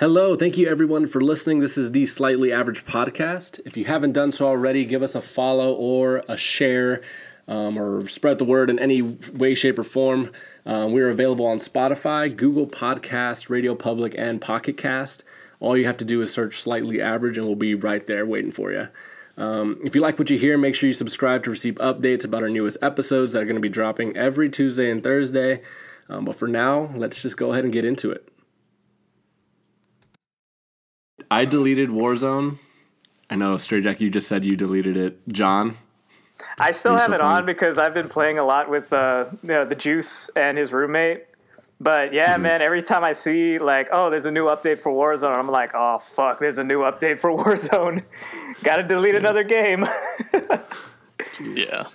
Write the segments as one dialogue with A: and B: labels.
A: Hello, thank you everyone for listening. This is the Slightly Average Podcast. If you haven't done so already, give us a follow or a share um, or spread the word in any way, shape, or form. Um, we're available on Spotify, Google Podcast, Radio Public, and Pocket Cast. All you have to do is search Slightly Average and we'll be right there waiting for you. Um, if you like what you hear, make sure you subscribe to receive updates about our newest episodes that are going to be dropping every Tuesday and Thursday. Um, but for now, let's just go ahead and get into it. I deleted Warzone. I know, Stray Jack, you just said you deleted it. John?
B: I still have
A: still
B: it on because I've been playing a lot with uh, you know, the Juice and his roommate. But yeah,
A: Mm-hmm.
B: man, every time I see like, oh, there's a new update for Warzone, I'm like, oh fuck, there's a new update for Warzone. Got to delete another game.
C: Yeah.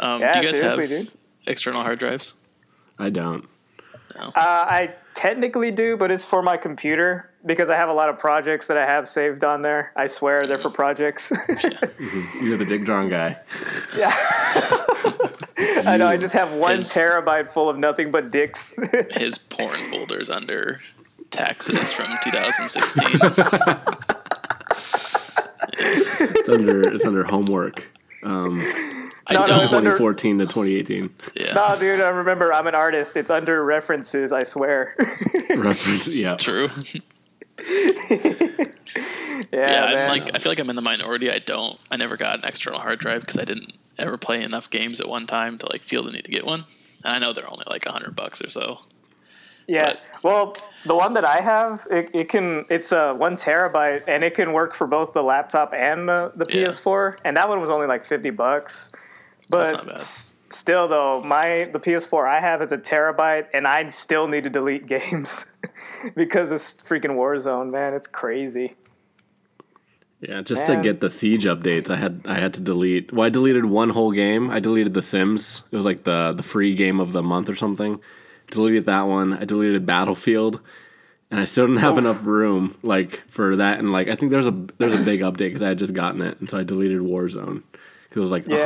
C: Um,
B: Yeah,
C: do you guys have
B: dude.
C: external hard drives?
A: I don't.
B: Uh, I technically do, but it's for my computer because I have a lot of projects that I have saved on there. I swear they're for projects.
A: You're the dick drawing guy.
B: yeah. I know. I just have one
C: His-
B: terabyte full of nothing but dicks.
C: His porn folders under taxes from 2016.
A: It's under it's under homework. Um,
C: I
B: No, no,
C: don't.
B: it's under-
A: 2014 to 2018.
C: Yeah.
B: no, dude. I remember. I'm an artist. It's under references. I swear.
A: Reference, yeah.
C: True.
B: yeah,
C: Yeah, I'm like I feel like I'm in the minority. I don't. I never got an external hard drive because I didn't ever play enough games at one time to like feel the need to get one. And I know they're only like a hundred bucks or so.
B: Yeah.
C: But-
B: Well, the one that I have, it, it can it's a one terabyte and it can work for both the laptop and the, the
C: Yeah.
B: PS4. And that one was only like fifty bucks.
C: That's
B: But
C: not bad.
B: s- still, though, my the PS4 I have is a terabyte, and I still need to delete games because it's freaking Warzone, man. It's crazy.
A: Yeah, just
B: Man.
A: to get the siege updates, I had I had to delete. Well, I deleted one whole game. I deleted The Sims. It was like the the free game of the month or something. Deleted that one. I deleted Battlefield, and I still didn't have
B: Oof.
A: enough room like for that. And like I think there's a there's a big update because I had just gotten it, and so I deleted Warzone because it was like
B: Yeah.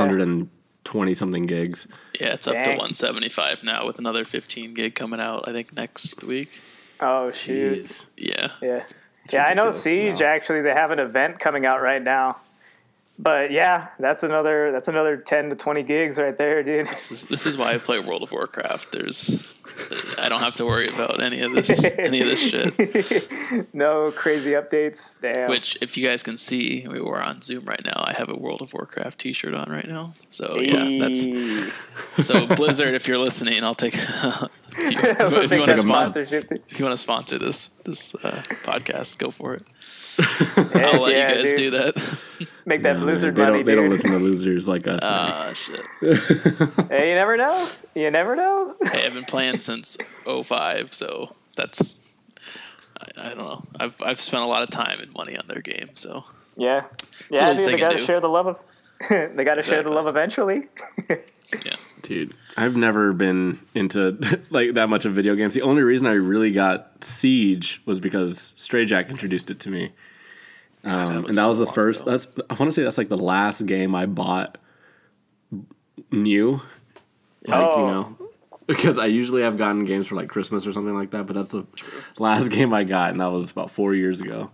A: 120 something gigs.
C: Yeah, it's up to 175 now with another 15 gig coming out. I think next week.
B: Oh shoot.
A: Jeez.
C: Yeah.
B: Yeah. Yeah, I know Siege
A: now.
B: actually they have an event coming out right now. But yeah, that's another that's another 10 to 20 gigs right there, dude.
C: This is, this is why I play World of Warcraft. There's I don't have to worry about any of this any of this shit.
B: no crazy updates. Damn.
C: Which, if you guys can see, we were on Zoom right now. I have a World of Warcraft T-shirt on right now. So yeah, that's so Blizzard. If you're listening, I'll take. if you, if you want to sponsor,
B: sponsorship.
C: if you want to sponsor this this uh, podcast, go for it.
B: Heck
C: I'll let
B: yeah,
C: you guys
B: dude.
C: do that.
B: Make that
A: Yeah,
B: Blizzard
A: they
B: money,
A: don't, they don't listen to losers like us.
C: Ah, shit.
B: Hey, you never know. You never know.
C: Hey, I've been playing since 05, so that's. I, I don't know. I've I've spent a lot of time and money on their game, so
B: Yeah.
C: the
B: Yeah,
C: least
B: dude,
C: they
B: they gotta
C: do.
B: share the love of they gotta share the love eventually.
C: yeah.
A: Dude, I've never been into like that much of video games. The only reason I really got Siege was because Stray Jack introduced it to me, um,
C: was
A: and that
C: so
A: was the first.
C: ago.
A: That's I want to say that's like the last game I bought new. Like
B: Oh.
A: you know, because I usually have gotten games for like Christmas or something like that, but that's the last game I got, and that was about four years ago.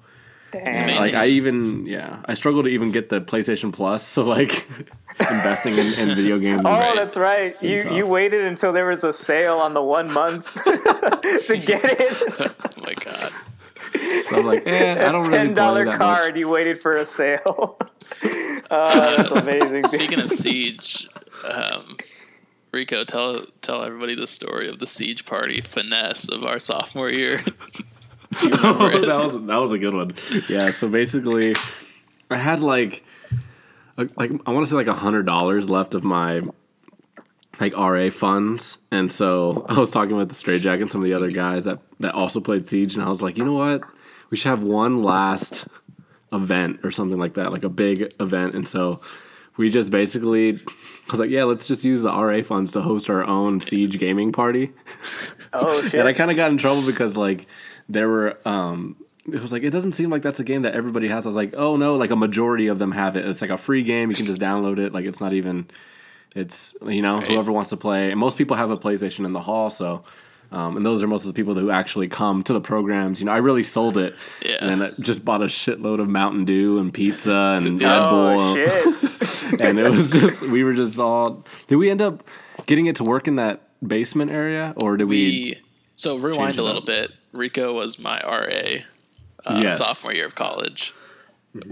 B: Damn.
A: Like I even yeah, I struggle to even get the PlayStation Plus. So like investing in, in video games.
B: Oh,
C: Right.
B: that's right. You
A: tough.
B: you waited until there was a sale on the one month to get it.
C: Oh my god.
A: So I'm like, eh, I don't really
B: Ten
A: play
B: dollar
A: that much.
B: card. You waited for a sale. oh, that's amazing.
C: Speaking of Siege, um, Rico, tell tell everybody the story of the Siege party finesse of our sophomore year. Do you remember it?
A: that was that was a good one. Yeah. So basically, I had like, like, like I want to say like a hundred dollars left of my like RA funds, and so I was talking with the Stray Jack and some of the other guys that that also played Siege, and I was like, you know what, we should have one last event or something like that, like a big event, and so. We just basically, I was like, yeah, let's just use the RA funds to host our own Siege gaming party.
B: Oh shit.
A: And I kind of got in trouble because like there were um it was like it doesn't seem like that's a game that everybody has. I was like, oh no, like a majority of them have it. It's like a free game. You can just download it. Like it's not even. It's you know
C: Right.
A: whoever wants to play. And most people have a PlayStation in the hall, so Um, and those are most of the people who actually come to the programs. You know, I really sold it,
C: Yeah.
A: and then I just bought a shitload of Mountain Dew and pizza and Red
B: Oh
A: Bull,
B: shit!
A: and it was just we were just all. Did we end up getting it to work in that basement area, or did we?
C: We so rewind a little bit. Rico was my RA uh,
A: Yes.
C: sophomore year of college.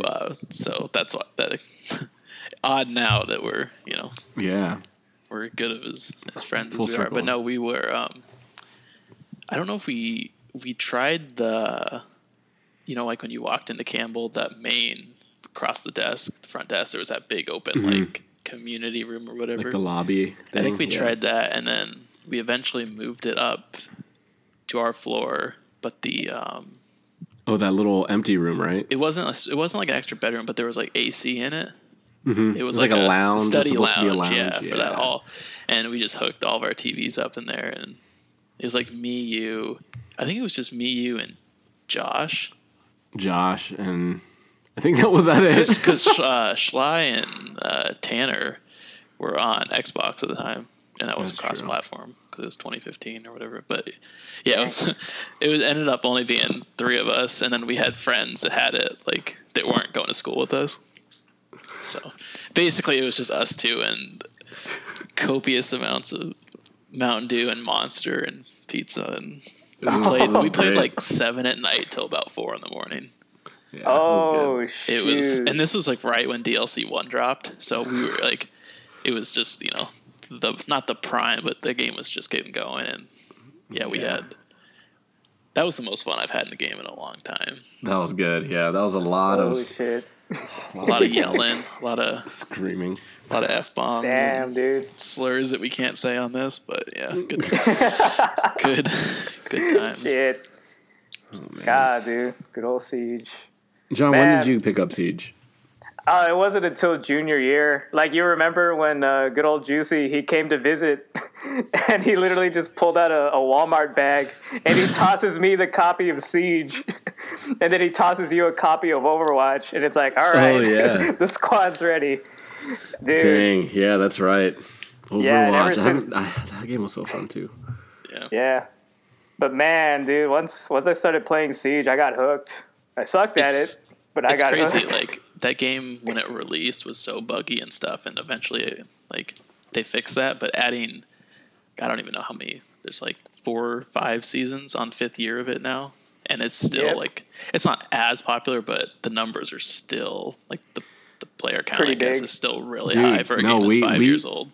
C: Uh, so that's what that odd now that we're you know
A: yeah,
C: we're good of as, as friends
A: Full
C: as we are. But no, we were. Um, I don't know if we we tried the, you know, like when you walked into Campbell, that main across the desk, the front desk, there was that big open like community room or whatever.
A: Mm-hmm. like the lobby.
C: I think we
A: yeah.
C: tried that, and then we eventually moved it up to our floor. But the um,
A: Oh, that little empty room, right?
C: it wasn't a, it wasn't like an extra bedroom, but there was like AC in it.
A: Mm-hmm.
C: It was,
A: like,
C: like,
A: a
C: a,
A: lounge.
C: Study lounge,
A: lounge,
C: yeah, for that hall. And we just hooked all of our TVs up in there, and it was like me, you. I think it was just me, you, and Josh,
A: Josh and I think that was that it.
C: because uh, Schley and uh, Tanner were on Xbox at the time, and that was
A: That's
C: a cross platform because it was 2015 or whatever. But yeah, it was. It was ended up only being three of us, and then we had friends that had it, like that weren't going to school with us. So basically, it was just us two and copious amounts of Mountain Dew and Monster and pizza, and we played. we played
A: Great.
C: like seven at night till about four in the morning.
A: Yeah, it was good.
B: Oh!
C: It was, and this was like right when DLC one dropped, so we were like, it was just you know the not the prime, but the game was just getting going, and yeah, we
A: Yeah.
C: had. That was the most fun I've had in a game in a long time.
A: That was good. Yeah, that was a lot
B: Holy
A: of
B: shit!
C: A lot of yelling, a lot of
A: screaming.
C: a lot of f bombs,
B: Damn, dude.
C: slurs that we can't say on this, but yeah, mm. good, good, good times.
B: Shit.
A: Oh,
B: God, dude. Good old siege.
A: John, when did you pick up Siege?
B: Uh, it wasn't until junior year. Like you remember when uh, good old Juicy he came to visit, and he literally just pulled out a, a Walmart bag and he tosses me the copy of Siege, and then he tosses you a copy of Overwatch, and it's like, all right,
A: Oh, yeah.
B: the squad's ready, dude.
A: Dang, yeah, that's right. Overwatch.
B: Yeah,
A: I haven't-
B: since-
A: I- that game was so fun too.
C: Yeah.
B: Yeah, but man, dude, once once I started playing Siege, I got hooked. I sucked at
C: It's-
B: it, but I got
C: crazy.
B: hooked.
C: Like that game when it released was so buggy and stuff, and eventually like they fixed that. But adding, I don't even know how many. There's like four, or five seasons on fifth year of it now, and it's still
B: Yep.
C: like it's not as popular, but the numbers are still like the the player count.
B: Pretty
C: I guess
B: big.
C: is still really
A: Dude,
C: high for a
A: no,
C: game that's
A: we-
C: five
A: we-
C: years old.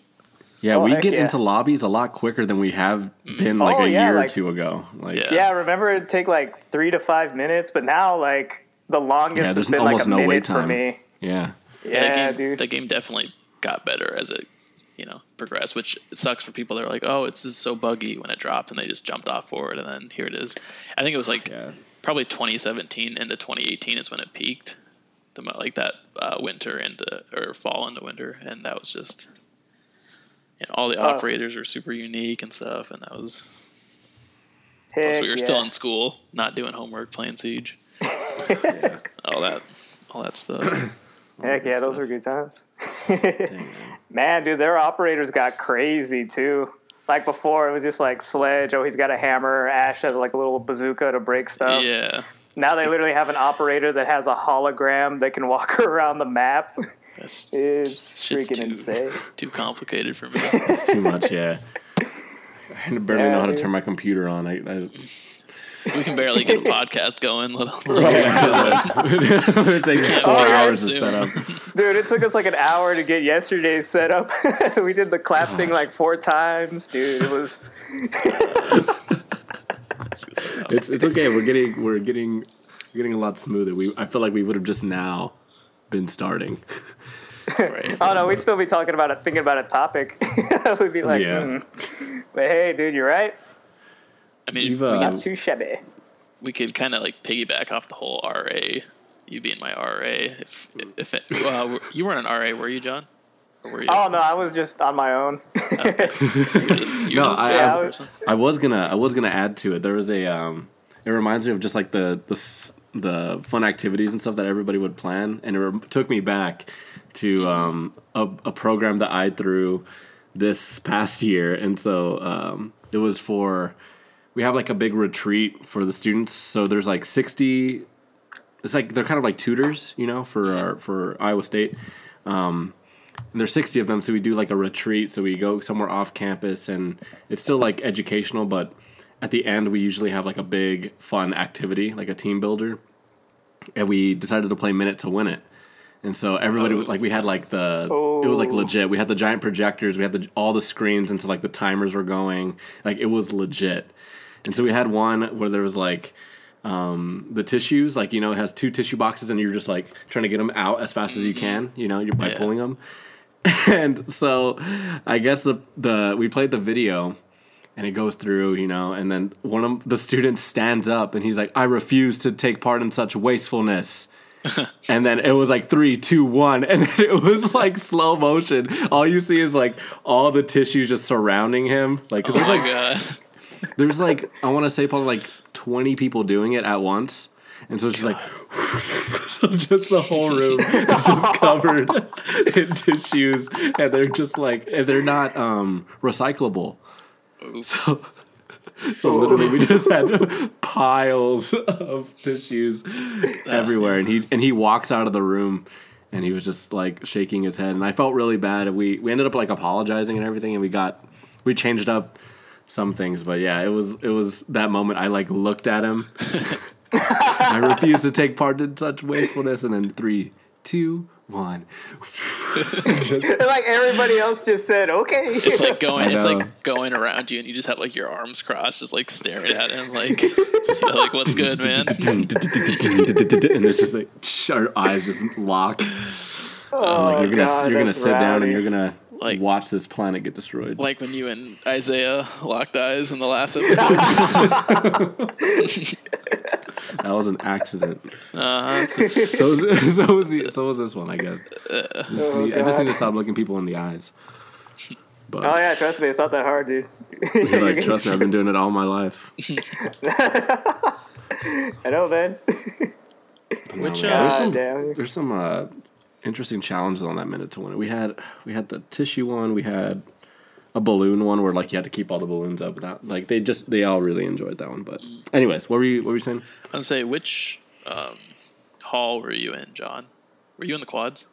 A: Yeah,
B: Oh,
A: we get
B: yeah.
A: into lobbies a lot quicker than we have mm-hmm. been like
B: Oh,
A: a
B: yeah,
A: year or two ago. Like,
C: Yeah.
B: Yeah, remember it'd take like three to five minutes, but now like the longest
A: Yeah,
B: has
A: there's
B: been like
A: almost
B: a
A: no wait
B: minute for
A: time.
B: me.
A: yeah.
B: Yeah,
C: that game,
B: dude.
C: The game definitely got better as it, you know, progressed. Which sucks for people that are like, "Oh, it's just so buggy" when it dropped, and they just jumped off for it, and then here it is. I think it was like
A: Yeah.
C: probably 2017 into 2018 is when it peaked, the like that uh, winter into or fall into winter, and that was just, you know, all the
B: Oh.
C: operators are super unique and stuff, and that was.
B: Heck
C: Plus, we were still in school, not doing homework, playing Siege. All that, all that stuff.
B: Heck yeah, those were good times.
A: Dang, man.
B: Man, dude, their operators got crazy too. Like before, it was just like Sledge. Oh, he's got a hammer. Ash has like a little bazooka to break stuff.
C: yeah.
B: Now they literally have an operator that has a hologram that can walk around the map.
C: That's
B: It's freaking
C: too-
B: insane.
C: too complicated for me.
A: It's too much, yeah. I barely
B: Yeah,
A: know how to turn my computer on. I, I
C: we can barely get a podcast going. Let alone
A: it takes four
B: Oh, yeah,
A: hours to set up.
B: Dude, it took us like an hour to get yesterday's setup. we did the clap thing like four times. Dude, it was
A: It's it's okay. We're getting we're getting we're getting a lot smoother. We I feel like we would have just now been starting.
C: right.
B: Oh no, we'd still be talking about it, thinking about a topic. we'd be like,
A: Yeah.
B: hmm. but hey, dude, you're right.
C: I mean,
A: You've,
C: if we,
B: Not too shabby.
C: we could kind of like piggyback off the whole RA. You being my RA. If if it, uh, you weren't an RA, were you, John? Were you?
B: Oh no, I was just on my own.
C: Just,
A: No,
C: just a
A: I-
B: I-
C: person.
A: I was gonna I was gonna add to it. There was a um, it reminds me of just like the the the fun activities and stuff that everybody would plan, and it re- took me back to um a, a program that I threw this past year, and so um it was for we have like a big retreat for the students. So there's like 60 it's like they're kind of like tutors, you know, for our for Iowa State. Um and there's 60 of them, so we do like a retreat. So we go somewhere off campus, and it's still like educational, but at the end we usually have like a big fun activity, like a team builder. And we decided to play minute to win it. And so everybody like we had like the it was like
B: Oh.
A: legit. We had the giant projectors, we had the all the screens until like the timers were going. Like it was legit. And so we had one where there was like um, the tissues, like you know, it has two tissue boxes, and you're just like trying to get them out as fast as you can, you know, you're by
C: Yeah.
A: pulling them. and so, I guess the the we played the video, and it goes through, you know, and then one of the students stands up, and he's like, "I refuse to take part in such wastefulness." and then it was like three, two, one, and then it was like slow motion. All you see is like all the tissues just surrounding him, like 'cause
C: Oh
A: there's like
C: god.
A: there's like I want to say probably like 20 people doing it at once. And so it's just like so just the whole room is just covered in tissues and they're just like and they're not um recyclable. So so literally we just had piles of tissues everywhere. And he and he walks out of the room and he was just like shaking his head. And I felt really bad. We we ended up like apologizing and everything and we got we changed up some things. But yeah it was it was that moment I like looked at him. I refused to take part in such wastefulness. And then three two one
B: like everybody else just said, okay.
C: It's like going. It's like going around you, and you just have like your arms crossed, just like staring at him, like, just like, "What's good, man?"
A: and there's just like our eyes just lock
B: oh,
A: like you're gonna
B: God,
A: you're gonna oh,
B: that's
A: sit down and you're gonna
C: Like-
A: watch this planet get destroyed
C: Like when you and Isaiah locked eyes in the last episode.
A: that was an accident
C: Uh-huh.
A: so was, so was the so was this one I guess Just
B: Oh,
A: need- I just need to stop looking people in the eyes but
B: Oh yeah, trust me, it's not that hard, dude.
A: you're like trust me I've been doing it all my life
B: I know, man.
C: Which, uh,
A: there's some
B: damn.
A: there's some uh, interesting challenges on that minute to win it. We had we had the tissue one, we had a balloon one where like you had to keep all the balloons up. That like they just they all really enjoyed that one. But anyways, what were you what were you saying?
C: I gonna say, which um, hall were you in, John? Were you in the quads?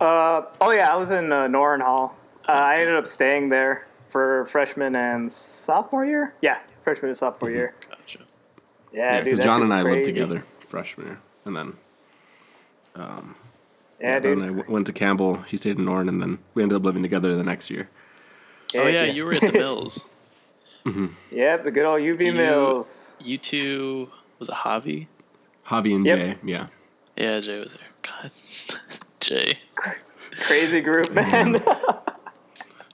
B: Uh, oh yeah, I was in uh, Noehren Hall. Uh, I ended up staying there for freshman and sophomore year. Yeah, freshman and sophomore year.
C: Gotcha.
B: Yeah,
A: Yeah,
B: dude,
A: because John and
B: was
A: I lived together freshman year, and then
B: Yeah,
A: then
B: dude.
A: I w- went to Campbell. He stayed in Noehren, and then we ended up living together the next year.
C: Oh yeah, you were at the Mills. Mm-hmm.
B: Yep, the good old UV
C: You-
B: Mills.
C: You two was it Javi?
A: Javi and
B: Yep.
A: Jay, yeah.
C: Yeah, Jay was there. God, Jay.
B: Crazy group, man. Mm-hmm.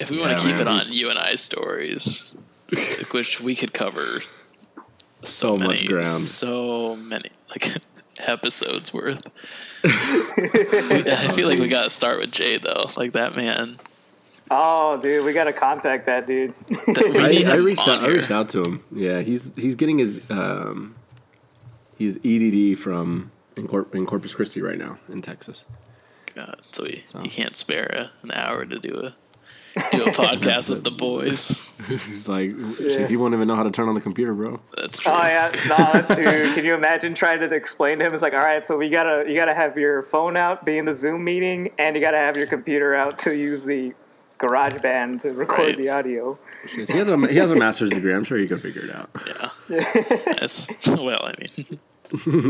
C: If we want to keep
A: man,
C: it on
A: he's-
C: you and I stories, which we could cover
A: So
C: many,
A: much ground.
C: so many like episodes worth. I feel like we gotta start with Jay though. Like that man.
B: oh, dude, we gotta contact that dude.
C: That we need
A: I, I reached
C: on
A: out. I reached out to him. Yeah, he's he's getting his um, he's EDD from in, Corp- in Corpus Christi right now in Texas.
C: God, so he, he can't spare a, an hour to do a do a podcast with the boys.
A: He's like,
B: Yeah.
A: he won't even know how to turn on the computer, bro.
C: That's oh, true.
B: Oh yeah, no, dude. Can you imagine trying to explain to him? It's like, all right, so we gotta, you gotta have your phone out, be in the Zoom meeting, and you gotta have your computer out to use the GarageBand to record
C: Right.
B: the audio.
A: He has a he has a master's degree. I'm sure he can figure it out.
C: Yeah. That's well, I mean,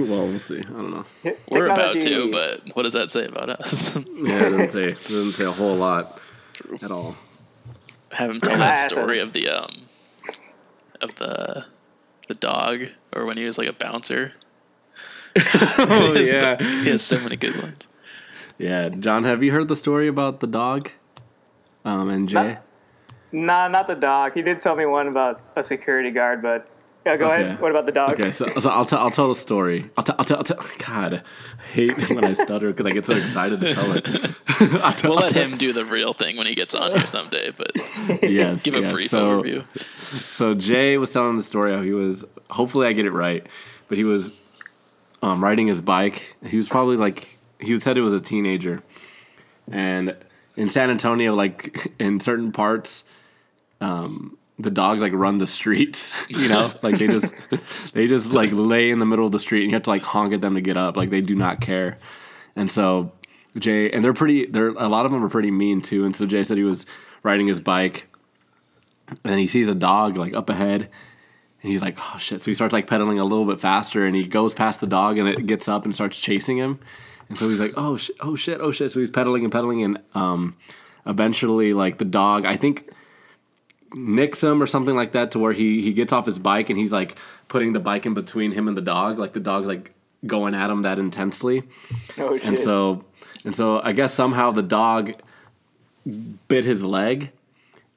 A: well, we'll see. I don't know.
C: we're about to, but what does that say about us?
A: Yeah, it doesn't say it doesn't say a whole lot at all.
C: Have him tell that story of the um of the the dog or when he was like a bouncer.
A: Oh
C: He has-
A: yeah,
C: He has so many good ones.
A: yeah. John, have you heard the story about the dog? Um, and Jay.
B: Nah, not the dog. He did tell me one about a security guard, but yeah, go
A: Okay.
B: ahead. What about the dog?
A: Okay, so, so I'll tell I'll tell the story. I'll tell I'll tell, I'll tell God, I hate when I stutter because I get so excited to tell it. I'll tell,
C: We'll
A: I'll
C: let
A: tell-
C: him do the real thing when he gets on here someday, but
A: Yes,
C: give a
A: yes.
C: brief
A: so,
C: overview.
A: So Jay was telling the story how he was. Hopefully, I get it right, but he was um, riding his bike. He was probably like he said he was a teenager, and in San Antonio, like in certain parts, um, the dogs like run the streets, you know, like they just they just like lay in the middle of the street and you have to like honk at them to get up. Like they do not care. And so Jay and they're pretty they're a lot of them are pretty mean too. And so Jay said he was riding his bike and he sees a dog like up ahead and he's like, oh shit. So he starts like pedaling a little bit faster and he goes past the dog and it gets up and starts chasing him. And so he's like, oh shit, oh shit, oh shit. So he's pedaling and pedaling and um eventually like the dog, I think nicks him or something like that to where he he gets off his bike and he's like putting the bike in between him and the dog. Like the dog's like going at him that intensely.
B: Oh shit.
A: and so and so i guess somehow the dog bit his leg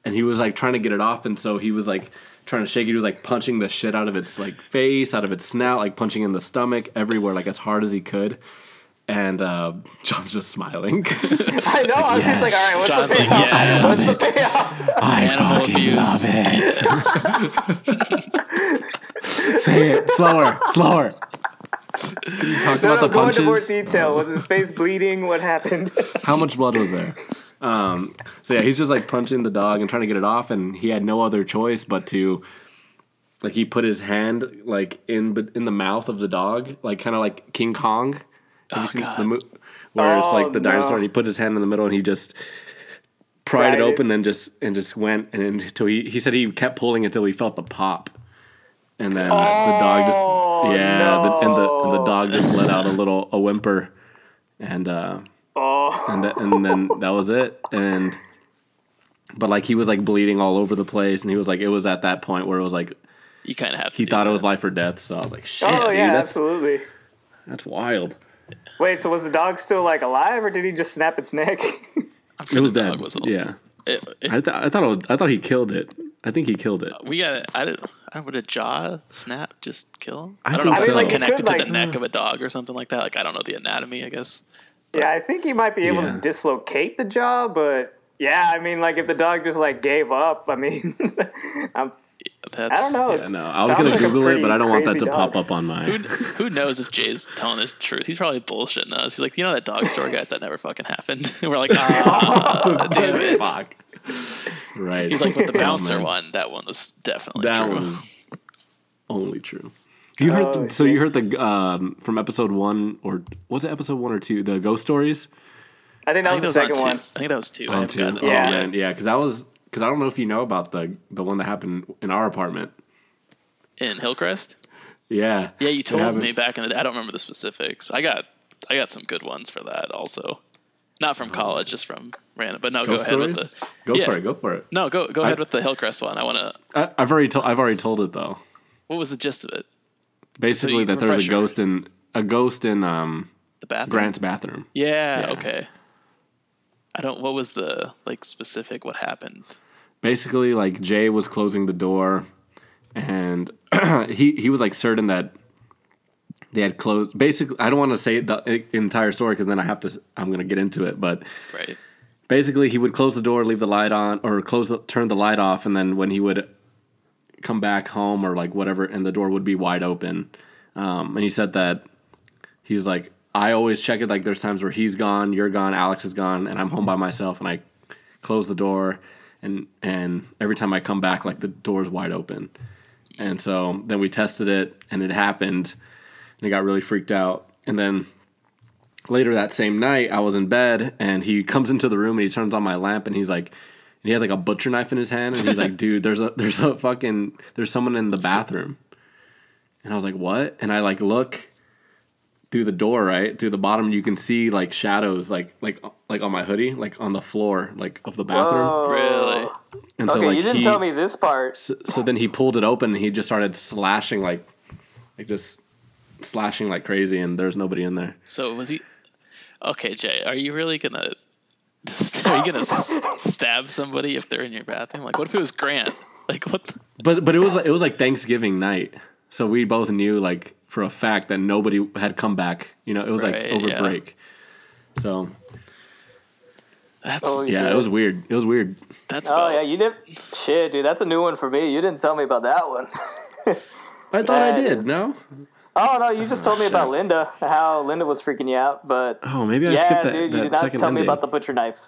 A: and he was like trying to get it off. And so he was like trying to shake it. He was like punching the shit out of its like face out of its snout like punching in the stomach everywhere like as hard as he could and uh, John's just smiling.
B: I know. I was just like, all right, what's
C: John's
B: the
C: like,
B: payoff?
C: yes.
B: What's the payoff?
A: I
C: Animal abuse.
A: Say it slower, slower. Can you talk
B: No,
A: about
B: no,
A: the
B: go into more detail. Was his face bleeding? What happened?
A: How much blood was there? Um, so yeah, he's just like punching the dog and trying to get it off, and he had no other choice but to, like, he put his hand like in but in the mouth of the dog, like kind of like King Kong. Have
C: Oh,
A: you seen
C: God.
A: the mo- where it's
B: Oh,
A: like the dinosaur,
B: no.
A: and he put his hand in the middle, and he just pried it
B: Pried it.
A: open and just and just went and until he he said he kept pulling until he felt the pop, and then the dog just
B: Oh,
A: yeah, the, and the and the dog just let out a little a whimper, and. uh
B: oh,
A: and th- and then that was it and but like he was like bleeding all over the place and he was like it was at that point where it was like
C: You kind of have to.
A: he thought it was life or death so i was like shit
B: oh
A: dude,
B: yeah,
A: that's
B: absolutely.
A: that's wild
B: Wait, so was the dog still like alive, or did he just snap its neck?
C: I'm sure
A: it was
C: the
A: dead
C: dog was a-
A: yeah
C: It, it,
A: I, th- I thought it was, i thought he killed it i think he killed it
C: we got. I did. I would a jaw snap just kill him.
A: I
C: I, don't know
A: think
C: it's
A: so.
C: like
A: I mean,
B: like,
C: connected
B: could,
C: to the
B: like-
C: neck of a dog or something like that. Like I don't know the anatomy. I guess.
B: yeah, I think he might be able
A: Yeah.
B: to dislocate the jaw, but yeah, I mean, like if the dog just like gave up, I mean, I'm,
C: That's,
B: I don't know.
A: I
B: it's-
A: know i was gonna
B: like a
A: google it but i don't want that to
B: dog.
A: pop up on my
C: Who, who knows if Jay's telling the truth? He's probably bullshitting us. He's like, you know that dog store guys that never fucking happened. We're like, ah, damn it.
A: fuck right
C: He's like, with the
A: Oh,
C: bouncer
A: man.
C: one, that one was definitely
A: that
C: true.
A: one only true you heard
B: Oh,
A: the, so you heard the um, from episode one or was it episode one or two the ghost stories
B: I think that
C: I
B: was
C: think
B: the
C: that was
B: second
C: on
B: one.
C: two. I think that was two.
A: On
C: haven't
A: two?
C: gotten the
A: Oh,
C: two
B: Yeah.
C: yet.
A: man, yeah, because that was because I don't know if you know about the the one that happened in our apartment.
C: in Hillcrest.
A: Yeah,
C: Yeah, you told me back in the day. I don't remember the specifics. I got I got some good ones for that also. Not from college, just from random. But no,
A: Oh. Ghost
C: go ahead
A: stories.
C: with the.
A: Go
C: yeah.
A: for it. Go for it.
C: No, go go ahead with the Hillcrest one. I want to.
A: I, I've already told. I've already told it though.
C: What was the gist of it?
A: Basically,
C: you-
A: that there was a ghost in a ghost in um,
C: The bathroom.
A: Grant's bathroom.
C: Yeah,
A: Yeah.
C: Okay. I don't. What was the like specific? What happened?
A: Basically, like Jay was closing the door, and he he was like certain that they had closed. Basically, I don't want to say the entire story because then I have to. I'm gonna get into it, but
C: Right.
A: basically he would close the door leave the light on or close the, turn the light off and then when he would come back home or like whatever and the door would be wide open um, and he said that he was like i always check it like there's times where he's gone you're gone alex is gone and i'm home by myself and i close the door and and every time i come back like the door's wide open and so then we tested it and it happened and he got really freaked out and then later that same night, I was in bed and he comes into the room and he turns on my lamp and he's like, and he has like a butcher knife in his hand and he's like, dude, there's a there's a fucking there's someone in the bathroom. And I was like, what? And I like look through the door, right through the bottom, you can see like shadows, like like like on my hoodie, like on the floor, like of the bathroom.
B: Oh.
C: Really?
A: And
B: Okay,
A: so like
B: you didn't
A: he,
B: tell me this part.
A: So, so then he pulled it open and he just started slashing like like just slashing like crazy and there's nobody in there.
C: So was he? Okay, Jay, are you really gonna? Are you gonna stab somebody if they're in your bathroom? Like, what if it was Grant? Like, what? the-
A: But but it was like it was like Thanksgiving night, so we both knew like for a fact that nobody had come back. You know, it was like over
C: yeah.
A: break. So
C: That's
B: Oh,
A: yeah,
B: Shit.
A: it was weird. It was weird.
C: that's.
B: Oh
C: about-
B: yeah, you did. Shit, dude, that's a new one for me. You didn't tell me about that one.
A: I thought I did.
B: is-
A: No.
B: oh no, you just told me oh, about Linda, how Linda was freaking you out. But
A: Oh, maybe I
B: yeah,
A: skipped that,
B: dude, you did not
A: second
B: tell me about the butcher knife.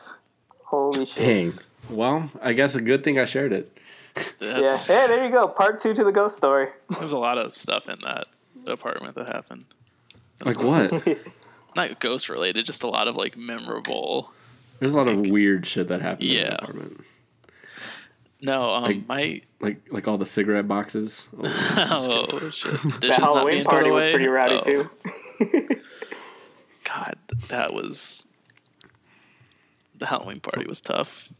B: Holy shit!
A: Dang. Well, I guess a good thing I shared it.
B: Yeah.
C: That's,
B: Hey, there you go. Part two to the ghost story.
C: There's a lot of stuff in that apartment that happened.
A: Like what?
C: Not ghost related, just a lot of like memorable.
A: There's a lot of weird shit that happened in
C: Yeah.
A: that apartment.
C: No, um,
A: Like-
C: my
A: Like like all the cigarette boxes. Oh,
C: oh shit,
B: The
C: dishes not
B: Halloween
C: being put
B: party was pretty rowdy
C: Oh,
B: too.
C: God, that was the Halloween party was tough.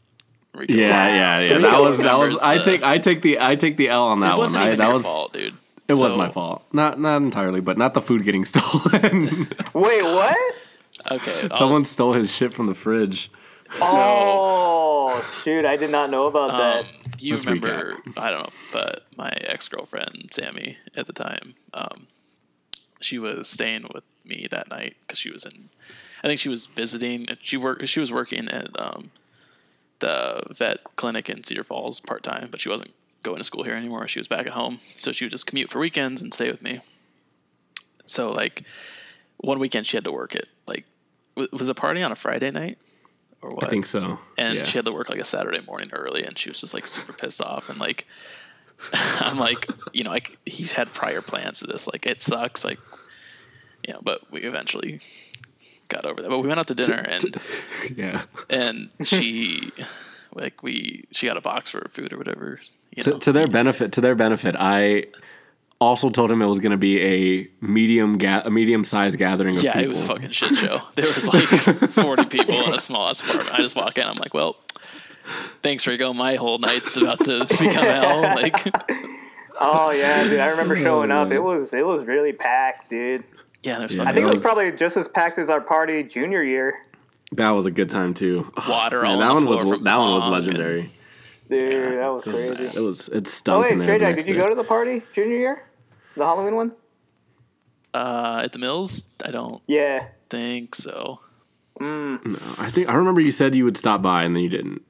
C: Rico-
A: yeah, yeah, yeah. That was that was.
C: remembers
A: I take I take the I take the L on that
C: It wasn't
A: one. I,
C: even
A: that
C: your
A: was
C: fault, dude.
A: It was my fault. Not not entirely, but not the food getting stolen.
B: Wait, what?
C: Okay, I'll-
A: Someone stole his shit from the fridge.
B: Oh shoot! I did not know about that.
C: Um, you
A: Let's
C: remember? I don't know, but my ex girlfriend Sammy at the time, um, she was staying with me that night because she was in. I think she was visiting. She worked. She was working at um, the vet clinic in Cedar Falls part time, but she wasn't going to school here anymore. She was back at home, so she would just commute for weekends and stay with me. So like, one weekend she had to work it. Like, w- was a party on a Friday night, or what?
A: I think so.
C: and
A: yeah.
C: she had to work like a Saturday morning early, and she was just like super pissed off, and like, I'm like, you know, like he's had prior plans to this, like it sucks, like, you know, but we eventually got over that. But we went out to dinner, and
A: yeah.
C: and she, like, we she got a box for her food or whatever, you
A: To,
C: know.
A: to their benefit, to their benefit, I also told him it was going to be a medium ga- a medium sized gathering of
C: yeah,
A: people.
C: it was a fucking shit show. There was like 40 people in a small ass apartment. I just walk in, I'm like, well, thanks, Rico. My whole night's about to become hell. Like,
B: Oh yeah, dude. I remember showing up. It oh, was it was really packed, dude.
C: yeah, there's
A: Yeah.
B: I think it was
A: was-
B: probably just as packed as our party junior year.
A: That was a good time too.
C: water
A: Man,
C: all
A: that one was
C: floor from
A: that one was
C: Pong and-
A: legendary.
B: Dude, that was crazy.
A: it was it stunk.
B: Oh wait,
A: in
B: Straight
A: the
B: Jack, did you
A: day.
B: go to the party junior year? The Halloween one?
C: Uh, at the mills, I don't
B: Yeah.
C: think so.
A: No, I think I remember you said you would stop by and then you didn't.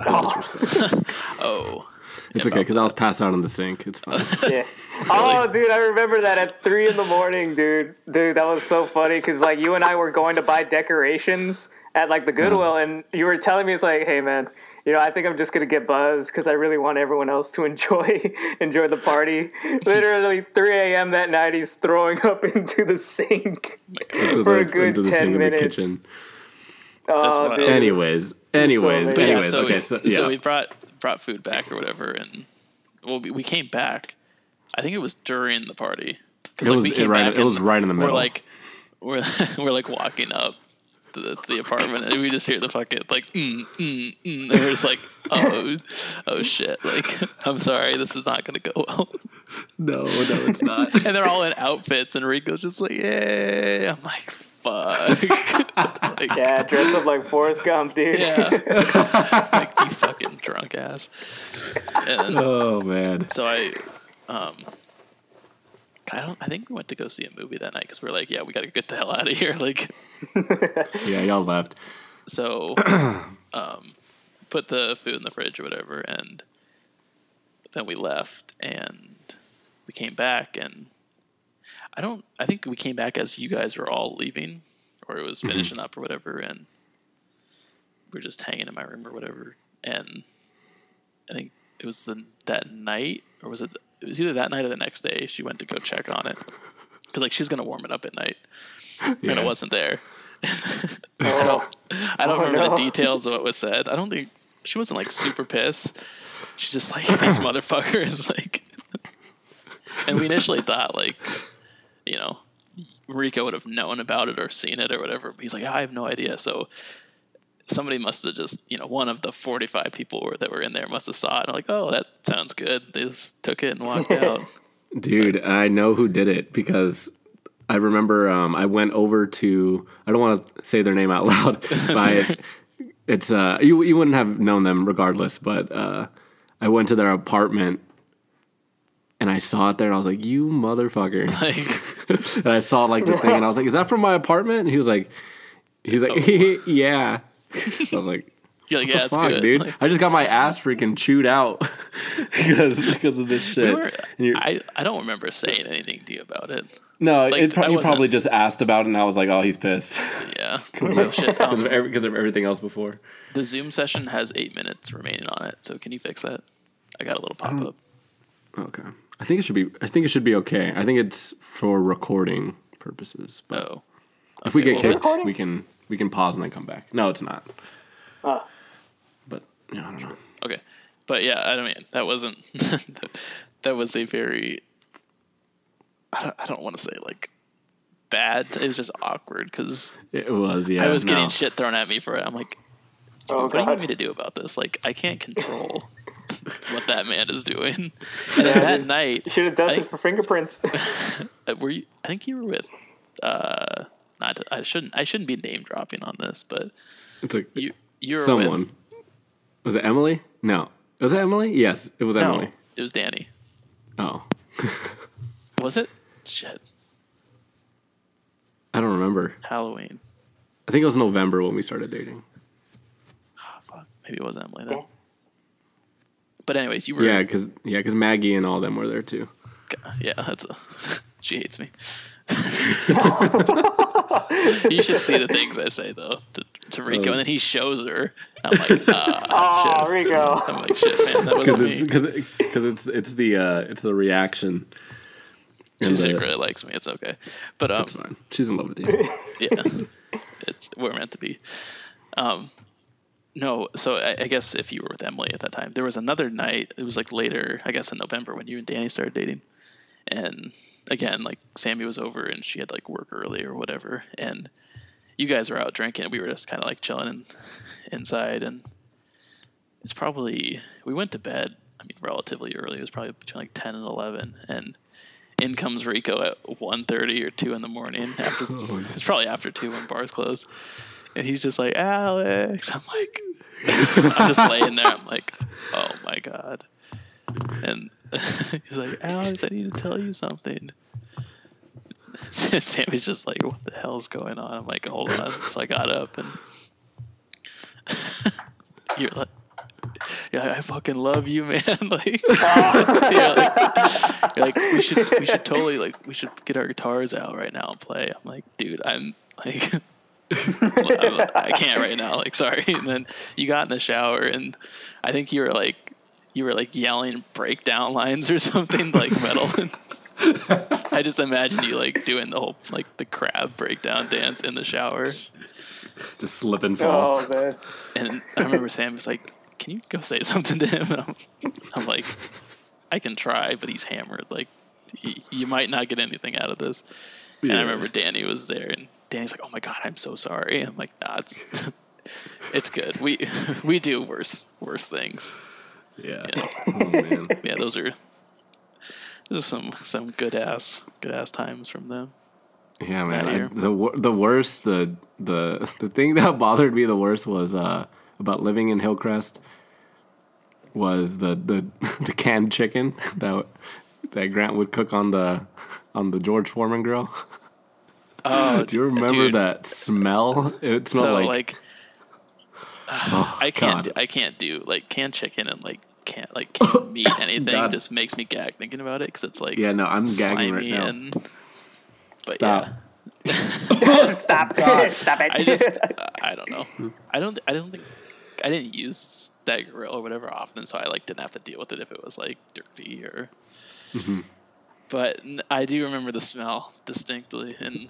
C: Oh,
A: It's okay because I was passed out in the sink. It's fine.
B: Yeah. Oh, dude, I remember that at three in the morning, dude. Dude, that was so funny because like you and I were going to buy decorations at like the Goodwill, and you were telling me it's like, hey man, you know, I think I'm just gonna get buzzed because I really want everyone else to enjoy enjoy the party. Literally 3 a.m. that night, he's throwing up into the sink
A: Into
B: for a good
A: into the
B: 10
A: sink in the
B: minutes.
A: kitchen.
C: Oh, That's
B: Oh,
C: wild.
B: dude.
A: Anyways, anyways,
B: late.
C: but yeah,
A: anyways.
C: so
A: okay,
C: we,
A: so
C: so, we brought brought food back or whatever, and well, we, we came back. I think it was during the party because
A: It
C: like
A: was
C: we
A: it
C: came
A: right-
C: back.
A: it was right in the middle.
C: We're like, we're we're like walking up. To the, to the apartment, and we just hear the fucking like, mm, mm, mm, and we're just like, oh, oh shit! Like, I'm sorry, this is not gonna go well.
A: no, no, it's not.
C: and they're all in outfits, and Rico's just like, "Yay!" I'm like, "Fuck!" like,
B: Yeah, dress up like Forrest Gump, dude.
C: yeah. like you fucking drunk ass. And
A: oh man.
C: so I, um, I don't. I think we went to go see a movie that night because we are like, "Yeah, we got to get the hell out of here." Like,
A: Yeah, y'all left.
C: so, um, put the food in the fridge or whatever, and then we left, and we came back, and I don't. I think we came back as you guys were all leaving, or it was mm-hmm. finishing up or whatever, and we are just hanging in my room or whatever, and I think it was the that night, or was it? It was either that night or the next day. She went to go check on it because like she was gonna warm it up at night, and
A: Yeah.
C: it wasn't there.
B: Oh,
C: I don't
B: Oh,
C: remember
B: no.
C: the details of what was said. I don't think she wasn't like super pissed. She's just like these motherfuckers like and we initially thought like you know Rico would have known about it or seen it or whatever. He's like, I have no idea. So somebody must have just, you know, one of the 45 people were, that were in there must have saw it. I'm like, oh, that sounds good. They just took it and walked out.
A: Dude, I know who did it because I remember um, I went over to I don't want to say their name out loud, but I, it's uh you you wouldn't have known them regardless, but uh, I went to their apartment and I saw it there and I was like, "You motherfucker!"
C: like,
A: and I saw like the thing and I was like, "Is that from my apartment?" And he was like, "He's like, yeah." I was like,
C: you're like, yeah, it's
A: "Fuck,
C: good.
A: dude!
C: Like,
A: I just got my ass freaking chewed out because because of this shit."
C: we were, I, I don't remember saying anything to you about it.
A: No,
C: Like,
A: it pro- you probably just asked about it, and I was like, "Oh, he's pissed
C: Yeah.
A: Because
C: Um,
A: of, every- of everything else before."
C: the Zoom session has eight minutes remaining on it. So can you fix that? I got a little pop up.
A: Okay. I think it should be. I think it should be okay. I think it's for recording purposes. But
C: Oh,
A: if we get
C: well,
A: kicked,
B: Recording?
A: we can we can pause and then come back. No, it's not.
B: Oh.
A: But yeah, I don't know.
C: okay, but yeah, I don't mean that wasn't. that was a very. I don't, I don't want to say like bad. It was just awkward because
A: It was. Yeah.
C: I was getting
A: no.
C: shit thrown at me for it. I'm like,
B: Oh,
C: what do you want me to do about this? Like, I can't control what that man is doing. And then that night,
B: You should have done it for fingerprints.
C: were you? I think you were with. Uh, not. I shouldn't. I shouldn't be name dropping on this, but
A: It's like
C: you. You were
A: someone.
C: with.
A: Was it Emily? No. Was it Emily? Yes, it was
C: No,
A: Emily.
C: it was Danny.
A: Oh,
C: Was it? Shit.
A: I don't remember.
C: Halloween.
A: I think it was November when we started dating.
C: Oh, fuck. Maybe it wasn't Emily then. But anyways, you were.
A: Yeah, because yeah, because Maggie and all them were there too.
C: Yeah, that's a. she hates me. you should see the things I say though to, to Rico, and then he shows her. I'm like, ah,
B: oh,
C: shit.
B: Rico.
C: I'm like, shit, man, that
A: Because
C: wasn't
A: it's
C: me.
A: because because it's it's the uh it's the reaction.
C: She
A: And the-
C: secretly likes me. It's okay, but um,
A: It's fine. She's in love with you.
C: yeah, it's we're meant to be. Um, no, so I, I guess if you were with Emily at that time, there was another night. It was like later, I guess in November when you and Danny started dating, and again, like Sammy was over and she had like work early or whatever, and you guys were out drinking. And we were just kind of like chilling in, inside, and it's probably we went to bed. I mean, relatively early. It was probably between like ten and eleven, and in comes Rico at 1.30 or two in the morning. Oh, after it's probably after two when bars close, and he's just like Alex. I'm like, I'm just laying there. I'm like, oh my god. And he's like, Alex, I need to tell you something. And Sammy's just like, what the hell's going on? I'm like, hold on. So I got up and you're like, yeah, I fucking love you, man. like, yeah, like, like, we should, we should totally like, we should get our guitars out right now and play. I'm like, dude, I'm like, I can't right now. Like, sorry. And then you got in the shower, and I think you were like, you were like yelling breakdown lines or something like metal. I just imagine you like doing the whole like the crab breakdown dance in the shower.
A: Just slip and fall.
B: Oh man.
C: And I remember Sam was like, "Can you go say something to him?" And I'm, I'm like, "I can try, but he's hammered. Like, y- you might not get anything out of this." And I remember Danny was there, and Danny's like, "Oh my god, I'm so sorry." I'm like, "Nah, it's it's good. We we do worse worse things."
A: Yeah.
C: Yeah.
A: Oh, man.
C: Yeah, those are those are some some good ass good ass times from them.
A: Yeah, man. I, the the worst the the the thing that bothered me the worst was uh about living in Hillcrest was the the the canned chicken that that Grant would cook on the on the George Foreman grill.
C: Oh,
A: Do you remember
C: dude.
A: that smell? It smelled
C: So
A: like,
C: like,
A: oh,
C: I can't
A: God.
C: do, I can't do like canned chicken and like can't like canned meat anything
A: God.
C: just makes me gag thinking about it because it's like
A: Yeah, no, I'm gagging right now.
C: and but
A: Stop.
C: yeah
B: Stop. Stop it.
C: I just I don't know I don't I don't think I didn't use that grill or whatever often so I like didn't have to deal with it if it was like dirty or
A: Mm-hmm.
C: But I do remember the smell distinctly and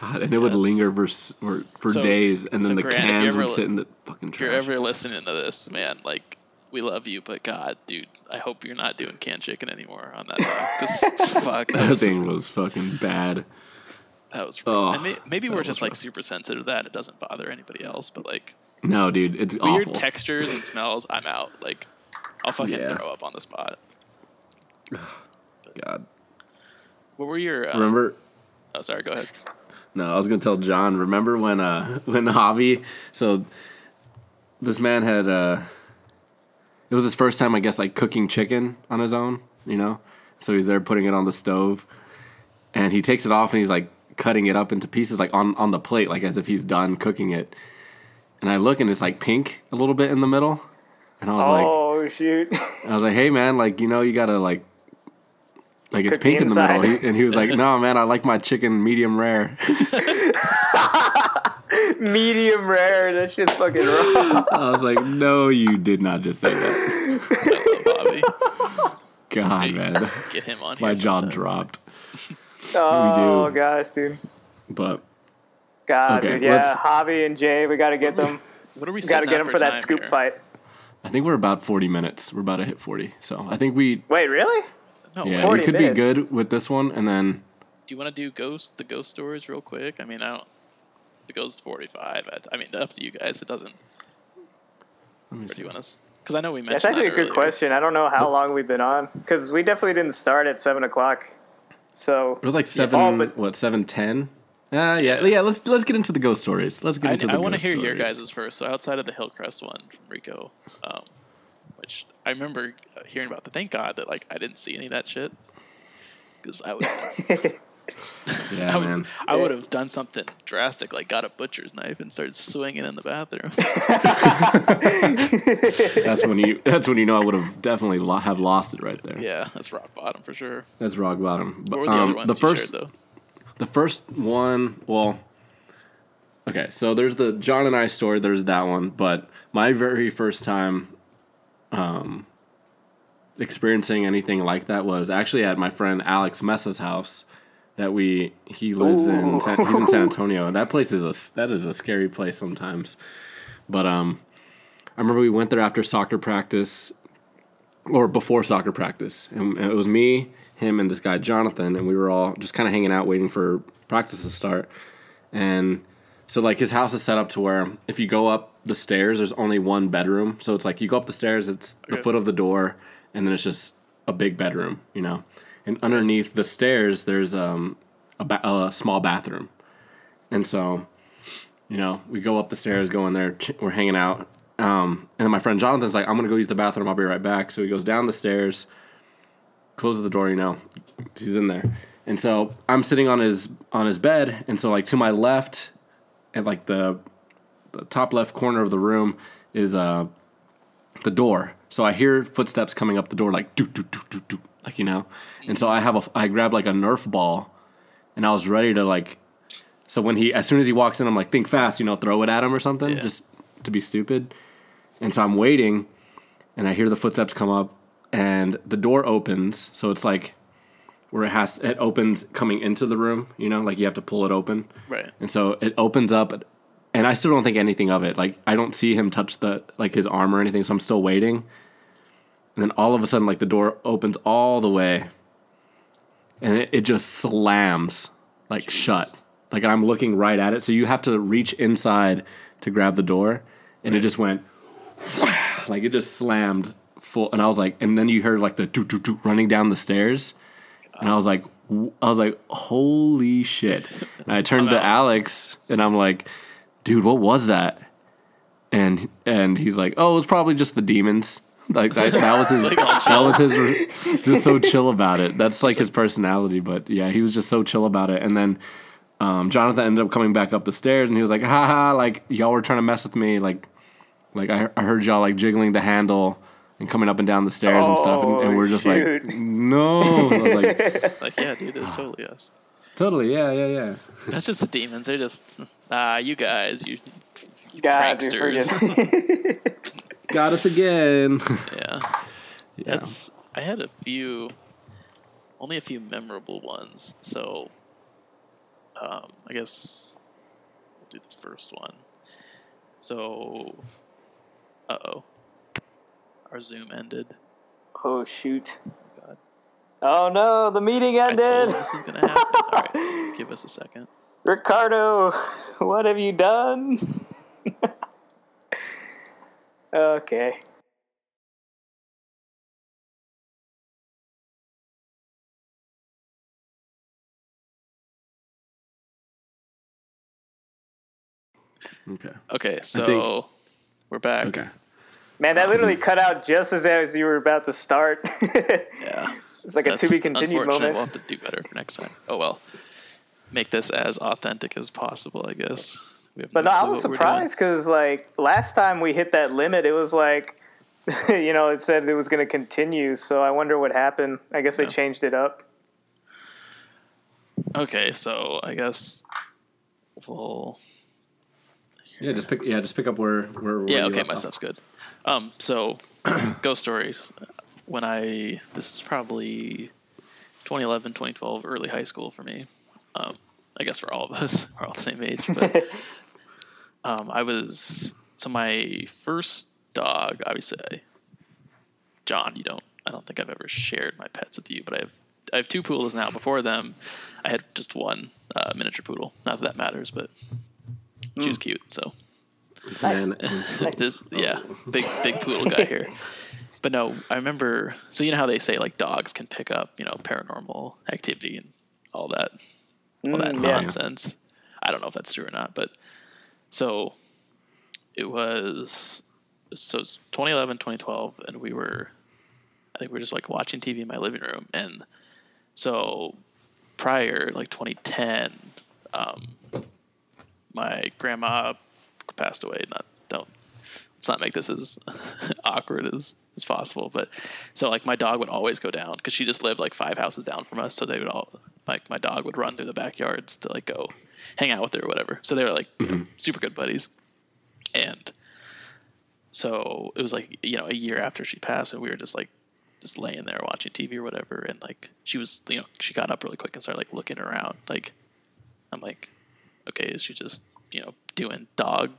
A: God, and it would linger for for, for
C: So-
A: days, and
C: so
A: then the
C: Grant,
A: cans would
C: li-
A: sit in the fucking
C: if you're ever listening to this man like we love you but God dude I hope you're not doing canned chicken anymore on that because fuck that
A: that
C: was
A: thing was fucking bad.
C: That was
A: Oh,
C: and may, maybe we're just like super sensitive to that. It doesn't bother anybody else, but like
A: No, dude, it's
C: weird
A: awful.
C: textures and smells, I'm out. Like I'll fucking
A: Yeah.
C: throw up on the spot.
A: God,
C: What were your? Um,
A: remember?
C: Oh, sorry. Go ahead.
A: No, I was gonna tell John. Remember when uh when Javi? So this man had uh it was his first time, I guess, like cooking chicken on his own. You know, so he's there putting it on the stove, and he takes it off and he's like cutting it up into pieces, like on on the plate, like as if he's done cooking it. And I look and it's like pink a little bit in the middle, and I was like,
B: oh shoot.
A: I was like, hey man, like you know you gotta like. Like it's
B: Cook the
A: pink in the middle. He- and he was like, "No, man, I like my chicken medium rare."
B: Medium rare. That shit's fucking raw.
A: I was like, no, you did not just say that.
C: Bobby.
A: God, man.
C: Get him on here.
A: My jaw
C: sometime.
A: dropped.
B: Oh gosh, dude.
A: But
B: God,
A: Okay,
B: dude. Yeah,
A: let's-
B: Javi and Jay, we got to get them.
C: What are we?
B: We got to get them for that scoop
C: here?
B: fight.
A: I think we're about 40 minutes. We're about to hit 40. So I think we,
B: Wait, really?
C: No,
A: yeah,
B: 40
A: we could
B: minutes.
A: be good with this one. And then,
C: Do you want to do ghost the ghost stories real quick? I mean, I don't. The ghost forty five. I, I mean, up to you guys. It doesn't.
A: let me
C: Or do you want us? Because I know we mentioned.
B: That's actually a good
C: earlier.
B: question. I don't know how long we've been on because we definitely didn't start at seven o'clock. So
A: It was like seven,
B: Oh, but-
A: what, 710? Uh, yeah, yeah. Let's let's get into the ghost stories. Let's get
C: I,
A: into the
C: I want to
A: ghost
C: hear your
A: stories.
C: guys' first. So outside of the Hillcrest one from Rico, um, which I remember uh, hearing about. The thank God that like I didn't see any of that shit. Because I would,
A: Yeah,
C: I would,
A: man.
C: I would have done something drastic, like got a butcher's knife and started swinging in the bathroom.
A: That's when you. That's when you know I would have definitely lo- have lost it right there.
C: yeah, that's rock bottom for sure.
A: That's rock bottom. But
C: What were the
A: um,
C: other ones
A: the
C: you
A: first,
C: shared though?
A: the first one. Well, okay. So there's the John and I story. There's that one. But my very first time, um, experiencing anything like that was actually at my friend Alex Messa's house. That we he lives in. San, he's in San Antonio. That place is a that is a scary place sometimes. But um, I remember we went there after soccer practice, or before soccer practice, and it was me, him, and this guy Jonathan, and we were all just kind of hanging out, waiting for practice to start. And so, like, his house is set up to where if you go up the stairs, there's only one bedroom. So it's like you go up the stairs, it's the foot of the door, and then it's just a big bedroom, you know. And underneath the stairs, there's um, a, ba- a small bathroom, and so you know, we go up the stairs, go in there, ch- we're hanging out. Um, and then my friend Jonathan's like, I'm gonna go use the bathroom. I'll be right back. So he goes down the stairs, closes the door. You know, he's in there. And so I'm sitting on his on his bed, and so like to my left, at like the the top left corner of the room is uh the door. So I hear footsteps coming up the door, like do do do do do, like you know. And so I have a I grab like a Nerf ball, and I was ready to like. So when he, as soon as he walks in, I'm like, think fast, you know, throw it at him or something,
C: Yeah.
A: just to be stupid. And so I'm waiting, and I hear the footsteps come up, and the door opens. So it's like where it has it opens coming into the room, you know, like you have to pull it open.
C: Right.
A: And so it opens up, and I still don't think anything of it. Like I don't see him touch the like his arm or anything, so I'm still waiting. And then all of a sudden, like the door opens all the way, and it, it just slams like shut. Like I'm looking right at it, so you have to reach inside to grab the door, and it just went like it just slammed full. And I was like, and then you heard like the doo doo doo running down the stairs, and I was like, I was like, holy shit! And I turned to. Alex, and I'm like, dude, what was that? And and he's like, oh, it was probably just the demons. Like that, that was his. that was his. re- Just so chill about it. That's like his personality. But yeah, he was just so chill about it. And then um, Jonathan ended up coming back up the stairs, and he was like, "Ha ha! Like y'all were trying to mess with me. Like, like I, I heard y'all like jiggling the handle and coming up and down the stairs and stuff, and, and
B: Oh,
A: we're just
B: shoot.
A: like, no. I was like,
C: Like yeah, dude, it's totally us.
A: Totally, yeah, yeah, yeah.
C: That's just the demons. They're just ah, you guys, you, you
B: God,
C: pranksters.
A: Got us again.
C: yeah.
A: yeah.
C: That's I had a few only a few memorable ones. So um I guess we'll do the first one. So uh oh. Our Zoom ended.
B: oh shoot! Oh no, the meeting
C: I told
B: ended.
C: this was gonna happen. Alright, give us a second.
B: Ricardo, what have you done? okay.
A: Okay.
C: Okay, so we're back.
A: Okay.
B: Man, that literally um, cut out just as as you were about to start.
C: Yeah.
B: it's like a
C: That's
B: to be continued moment.
C: We'll have to do better for next time. Oh well. Make this as authentic as possible, I guess. We have
B: But no, I was surprised because like last time we hit that limit, it was like, you know, it said it was going to continue. So I wonder what happened. I guess they changed it up.
C: Okay, so I guess we'll.
A: Yeah, just pick. Yeah, just pick up where where. where
C: Yeah,
A: you
C: okay, my
A: off.
C: stuff's good. Um, so ghost stories. when I this is probably 2011, 2012, early high school for me. Um, I guess for all of us, we're all the same age. But um, I was so my first dog. Obviously, I, John, you don't. I don't think I've ever shared my pets with you, but I have I have two poodles now. Before them, I had just one uh, miniature poodle. Not that that matters, but she was cute. So
A: This
B: Nice.
A: man,
C: this, yeah, big big poodle guy here. But no, I remember. So you know how they say like dogs can pick up, you know, paranormal activity and all that, all that
B: Mm, yeah.
C: nonsense. I don't know if that's true or not, but so it was. So it's 2011, 2012, and we were. I think we were just like watching TV in my living room, and so prior, like 2010, um, my grandma passed away. Not don't let's not make this as awkward as as possible. But so like my dog would always go down because she just lived like five houses down from us. So they would all like my dog would run through the backyards to like go hang out with her or whatever. So they were like know, mm-hmm. super good buddies. And so it was like you know a year after she passed, and we were just like just laying there watching TV or whatever, and like she was you know she got up really quick and started like looking around. Like I'm like, okay, is she just you know doing dog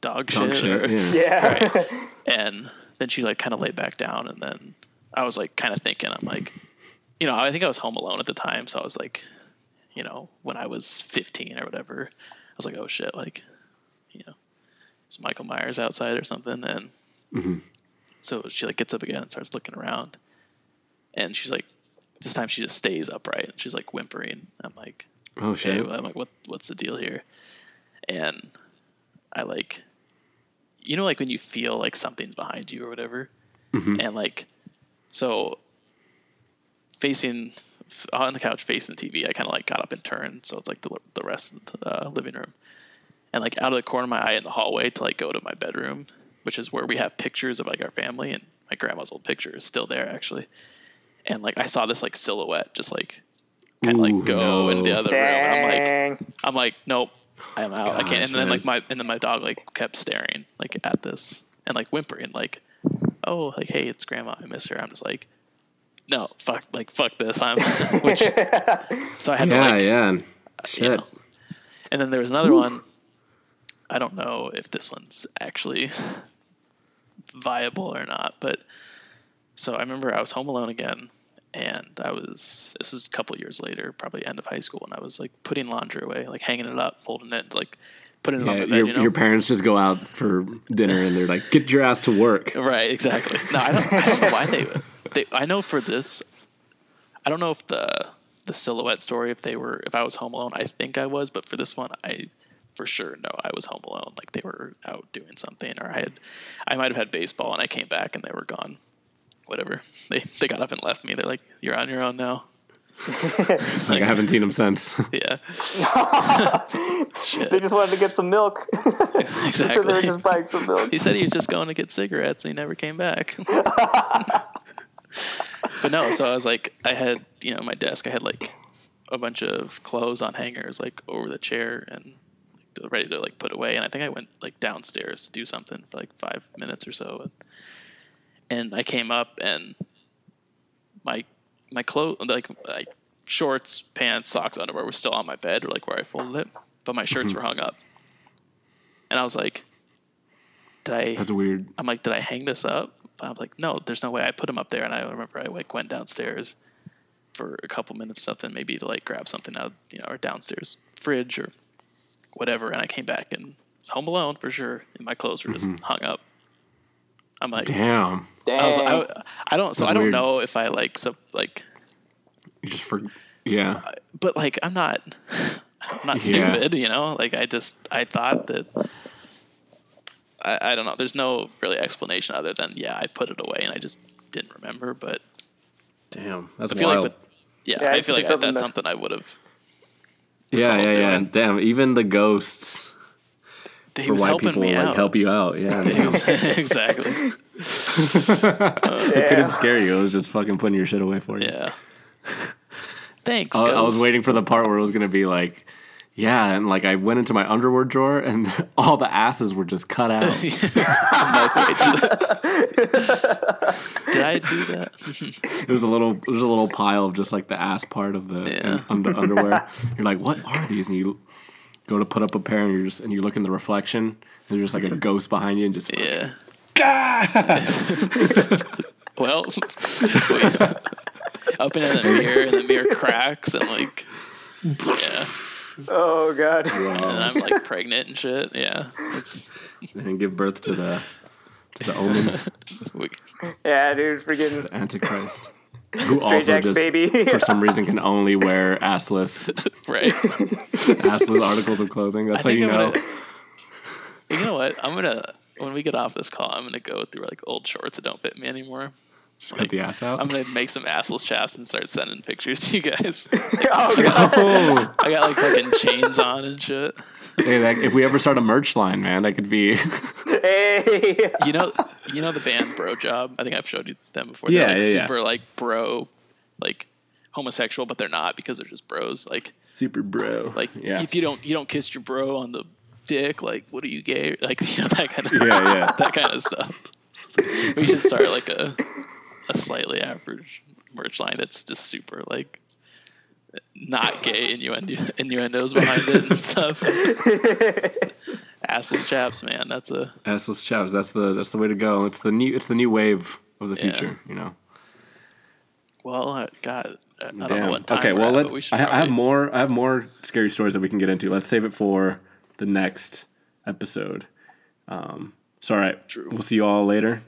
C: dog,
A: dog
C: shit?
A: shit.
C: or-
A: Yeah.
B: Yeah.
C: and then she like kind of laid back down and then i was like kind of thinking i'm like you know i think i was home alone at the time so i was like you know when i was 15 or whatever i was like oh shit like you know is michael myers outside or something and mm-hmm. so she like gets up again and starts looking around and she's like this time she just stays upright and she's like whimpering i'm like
A: Oh
C: okay,
A: shit.
C: I'm like, what what's the deal here? And I like, you know, like when you feel like something's behind you or whatever, and like, so facing on the couch facing the TV, I kind of like got up and turned, so it's like the the rest of the uh, living room, and like out of the corner of my eye in the hallway to like go to my bedroom, which is where we have pictures of like our family and my grandma's old picture is still there actually, and like I saw this like silhouette just like kind of like go in the
A: no.
C: other room, and I'm like. I'm like, nope, I'm out. I can't. And then
A: man.
C: like my and then my dog like kept staring like at this and like whimpering like, oh like hey it's grandma I miss her. I'm just like, no fuck like fuck this. I'm which so I had to
A: Yeah,
C: like
A: yeah.
C: Uh,
A: you
C: know. And then there was another one. I don't know if this one's actually viable or not, but so I remember I was home alone again, and I was this is a couple years later, probably end of high school, and I was like putting laundry away, like hanging it up, folding it, like putting it on
A: Yeah,
C: my bed.
A: your,
C: you know?
A: your parents just go out for dinner and they're like, "Get your ass to work."
C: Right, exactly. No, I don't, I don't know why they, they. I know for this, I don't know if the the silhouette story, if they were, if I was home alone, I think I was, but for this one, I for sure know I was home alone. Like they were out doing something, or I had, I might have had baseball, and I came back and they were gone. Whatever. They they got up and left me. They're like, "You're on your own now."
A: It's like I haven't seen him since.
C: Yeah. Shit.
B: They just wanted to get some milk. so they were
C: exactly.
B: just buying some milk.
C: He said he was just going to get cigarettes and he never came back. but no, so I was like, I had, you know, my desk, I had like a bunch of clothes on hangers, like over the chair and ready to like put away. And I think I went like downstairs to do something for like five minutes or so. And I came up and my, my clothes, like my shorts, pants, socks, underwear were still on my bed or like where I folded it, but my shirts mm-hmm. were hung up. And I was like, did I?
A: That's weird.
C: I'm like, did I hang this up? I'm like, no, there's no way. I put them up there, and I remember I like went downstairs for a couple minutes or something, maybe to like grab something out, of, you know, our downstairs fridge or whatever. And I came back and home alone for sure, and my clothes were just mm-hmm. hung up. I'm like,
A: Damn.
B: Dang.
C: I was, I, I don't, so
A: That's
C: I don't
A: weird.
C: know if I like, so like,
A: You just for yeah.
C: but like, I'm not, I'm not
A: Yeah.
C: stupid, you know. Like, I just, I thought that. I, I don't know. There's no really explanation other than yeah, I put it away and I just didn't remember. But
A: Damn. That's
C: I feel
A: wild.
C: like, with, yeah,
B: Yeah,
C: I feel like
B: something
C: that's
B: that-
C: something I would have.
A: yeah,
C: recall
A: yeah, yeah.
C: doing.
A: Damn. Even the ghosts
C: He
A: for
C: was
A: white
C: helping
A: people
C: me
A: like
C: out.
A: help you out. Yeah. damn.
C: exactly.
A: It
B: yeah.
A: couldn't scare you. It was just fucking putting your shit away for you.
C: Yeah. Thanks.
A: I, I was waiting for the part where it was gonna be like, Yeah, and like I went into my underwear drawer and all the asses were just cut out.
C: Did I do that?
A: It was a little, it was a little pile of just like the ass part of the
C: Yeah.
A: under, underwear. You're like, what are these? And you go to put up a pair, and you're just, and you look in the reflection, and there's just like a ghost behind you, and just
C: Yeah. well, up in the mirror, and the mirror cracks, and like, yeah,
B: Oh god.
C: and I'm like pregnant and shit. Yeah, it's
A: and give birth to the to the omen
B: Yeah, dude, freaking
A: Antichrist, who
B: Straight
A: also just
B: baby.
A: for some reason can only wear assless
C: right.
A: assless articles of clothing. That's
C: I
A: how you
C: I'm
A: know.
C: gonna. You know what? I'm gonna when we get off this call, I'm gonna go through like old shorts that don't fit me anymore.
A: Just cut the ass out.
C: I'm gonna make some assless chaps and start sending pictures to you guys.
B: oh god.
C: I got like fucking chains on and shit.
A: Hey, that, if we ever start a merch line, man, that could be.
B: Hey.
C: You know, you know the band Bro Job. I think I've showed you them before.
A: Yeah,
C: they're like
A: yeah, yeah.
C: super like bro, like homosexual, but they're not because they're just bros. Like,
A: Super bro.
C: like
A: yeah.
C: if you don't you don't kiss your bro on the dick, like what are you gay? Like you know that kind of
A: yeah, yeah.
C: that kind of stuff. we should start like a a slightly average merch line that's just super like not gay innuendo, innuendos behind it and stuff. Assless chaps, man. That's a
A: Assless chaps. That's the that's the way to go. It's the new it's the new wave of the
C: Yeah.
A: future. You know.
C: well, uh, God, I don't know what time
A: okay.
C: we're
A: Well,
C: at,
A: let's.
C: we should
A: I, ha- I have more. I have more scary stories that we can get into. Let's save it for the next episode. Um. So all right.
C: True.
A: We'll see you all later.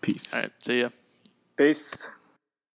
A: Peace.
C: All right, see ya.
B: Peace.